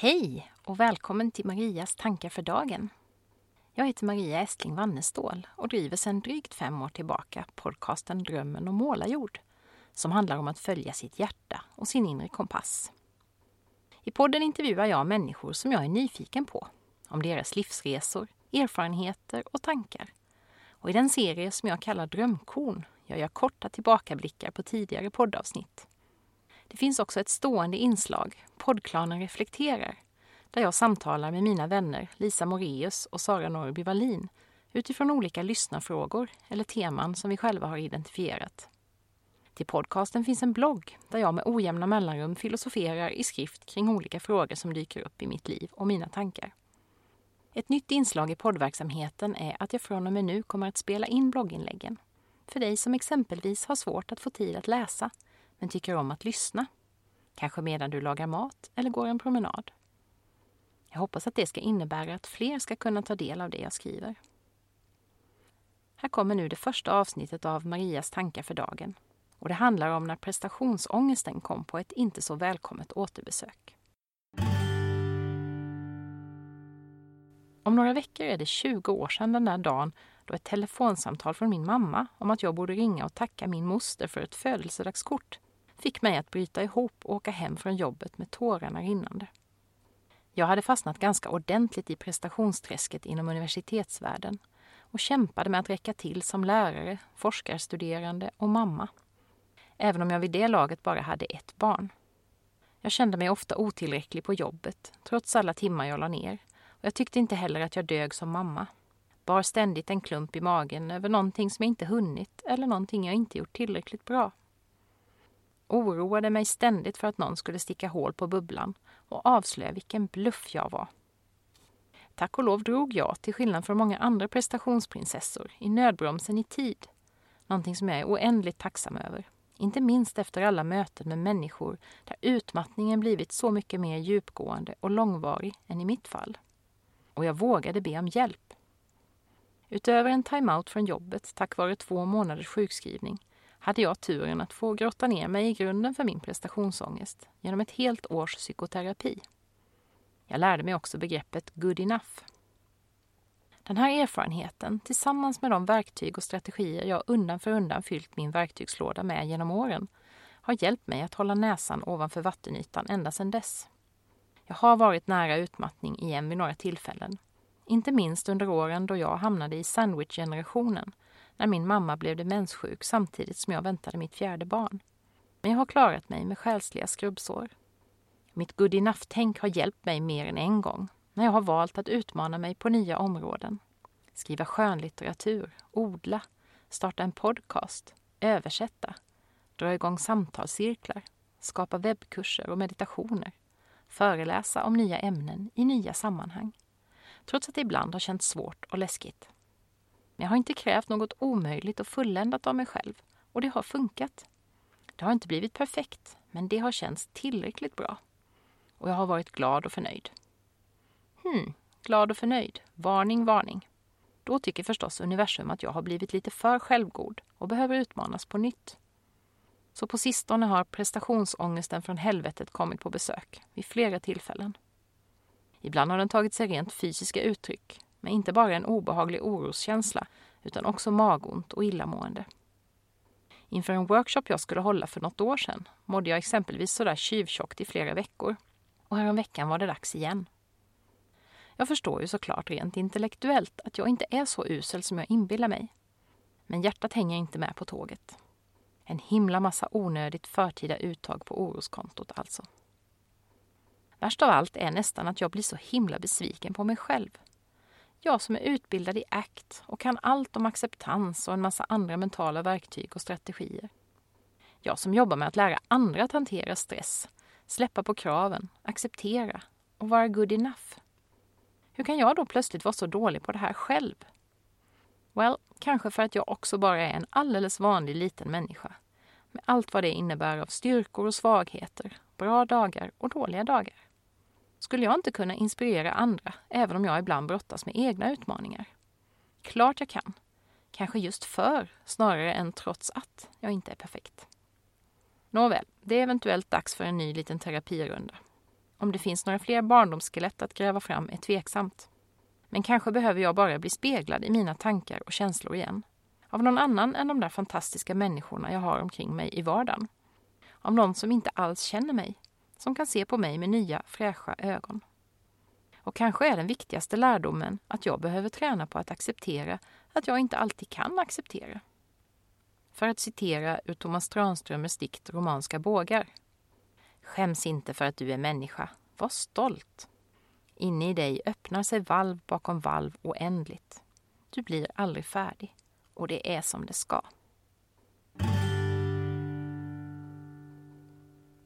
Hej och välkommen till Marias tankar för dagen. Jag heter Maria Estling Wannestål och driver sedan drygt fem år tillbaka podcasten Drömmen om målarjord som handlar om att följa sitt hjärta och sin inre kompass. I podden intervjuar jag människor som jag är nyfiken på, om deras livsresor, erfarenheter och tankar. Och i den serie som jag kallar Drömkorn gör jag korta tillbakablickar på tidigare poddavsnitt. Det finns också ett stående inslag, Poddklanen reflekterar, där jag samtalar med mina vänner Lisa Moreus och Sara Norrby Wallin utifrån olika lyssnarfrågor eller teman som vi själva har identifierat. Till podcasten finns en blogg där jag med ojämna mellanrum filosoferar i skrift kring olika frågor som dyker upp i mitt liv och mina tankar. Ett nytt inslag i poddverksamheten är att jag från och med nu kommer att spela in blogginläggen. För dig som exempelvis har svårt att få tid att läsa men tycker om att lyssna. Kanske medan du lagar mat eller går en promenad. Jag hoppas att det ska innebära att fler ska kunna ta del av det jag skriver. Här kommer nu det första avsnittet av Marias tankar för dagen. Och det handlar om när prestationsångesten kom på ett inte så välkommet återbesök. Om några veckor är det 20 år sedan den där dagen då ett telefonsamtal från min mamma om att jag borde ringa och tacka min moster för ett födelsedagskort fick mig att bryta ihop och åka hem från jobbet med tårarna rinnande. Jag hade fastnat ganska ordentligt i prestationsträsket inom universitetsvärlden och kämpade med att räcka till som lärare, forskarstuderande och mamma. Även om jag vid det laget bara hade ett barn. Jag kände mig ofta otillräcklig på jobbet, trots alla timmar jag la ner. Och jag tyckte inte heller att jag dög som mamma. Bar ständigt en klump i magen över någonting som jag inte hunnit eller någonting jag inte gjort tillräckligt bra. Oroade mig ständigt för att någon skulle sticka hål på bubblan och avslöja vilken bluff jag var. Tack och lov drog jag, till skillnad från många andra prestationsprinsessor, i nödbromsen i tid. Någonting som jag är oändligt tacksam över. Inte minst efter alla möten med människor där utmattningen blivit så mycket mer djupgående och långvarig än i mitt fall. Och jag vågade be om hjälp. Utöver en timeout från jobbet tack vare två månaders sjukskrivning hade jag turen att få grotta ner mig i grunden för min prestationsångest genom ett helt års psykoterapi. Jag lärde mig också begreppet good enough. Den här erfarenheten, tillsammans med de verktyg och strategier jag undan för undan fyllt min verktygslåda med genom åren, har hjälpt mig att hålla näsan ovanför vattenytan ända sedan dess. Jag har varit nära utmattning igen vid några tillfällen. Inte minst under åren då jag hamnade i Sandwichgenerationen när min mamma blev demenssjuk samtidigt som jag väntade mitt fjärde barn. Men jag har klarat mig med själsliga skrubbsår. Mitt good enough-tänk har hjälpt mig mer än en gång när jag har valt att utmana mig på nya områden. Skriva skönlitteratur, odla, starta en podcast, översätta, dra igång samtalscirklar, skapa webbkurser och meditationer, föreläsa om nya ämnen i nya sammanhang. Trots att det ibland har känts svårt och läskigt. Men jag har inte krävt något omöjligt och fulländat av mig själv och det har funkat. Det har inte blivit perfekt, men det har känts tillräckligt bra. Och jag har varit glad och förnöjd. Hmm, glad och förnöjd. Varning, varning. Då tycker förstås universum att jag har blivit lite för självgod och behöver utmanas på nytt. Så på sistone har prestationsångesten från helvetet kommit på besök vid flera tillfällen. Ibland har den tagit sig rent fysiska uttryck med inte bara en obehaglig oroskänsla utan också magont och illamående. Inför en workshop jag skulle hålla för något år sedan mådde jag exempelvis sådär tjuvtjockt i flera veckor. Och häromveckan var det dags igen. Jag förstår ju såklart rent intellektuellt att jag inte är så usel som jag inbillar mig. Men hjärtat hänger inte med på tåget. En himla massa onödigt förtida uttag på oroskontot alltså. Värst av allt är nästan att jag blir så himla besviken på mig själv. Jag som är utbildad i ACT och kan allt om acceptans och en massa andra mentala verktyg och strategier. Jag som jobbar med att lära andra att hantera stress, släppa på kraven, acceptera och vara good enough. Hur kan jag då plötsligt vara så dålig på det här själv? Well, kanske för att jag också bara är en alldeles vanlig liten människa. Med allt vad det innebär av styrkor och svagheter, bra dagar och dåliga dagar. Skulle jag inte kunna inspirera andra, även om jag ibland brottas med egna utmaningar? Klart jag kan. Kanske just för, snarare än trots att, jag inte är perfekt. Nåväl, det är eventuellt dags för en ny liten terapirunda. Om det finns några fler barndomsskelett att gräva fram är tveksamt. Men kanske behöver jag bara bli speglad i mina tankar och känslor igen. Av någon annan än de där fantastiska människorna jag har omkring mig i vardagen. Av någon som inte alls känner mig. Som kan se på mig med nya, fräscha ögon. Och kanske är den viktigaste lärdomen att jag behöver träna på att acceptera att jag inte alltid kan acceptera. För att citera ur Thomas Tranströmers dikt Romanska bågar. Skäms inte för att du är människa. Var stolt. Inne i dig öppnar sig valv bakom valv oändligt. Du blir aldrig färdig. Och det är som det ska.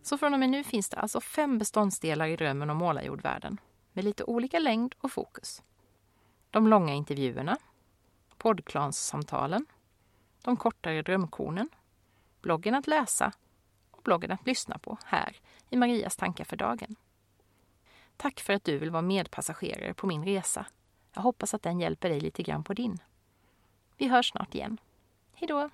Så från och med nu finns det alltså fem beståndsdelar i drömmen om målarjordvärlden med lite olika längd och fokus. De långa intervjuerna, poddklanssamtalen, de kortare drömkornen, bloggen att läsa och bloggen att lyssna på här i Marias tankar för dagen. Tack för att du vill vara medpassagerare på min resa. Jag hoppas att den hjälper dig lite grann på din. Vi hörs snart igen. Hejdå!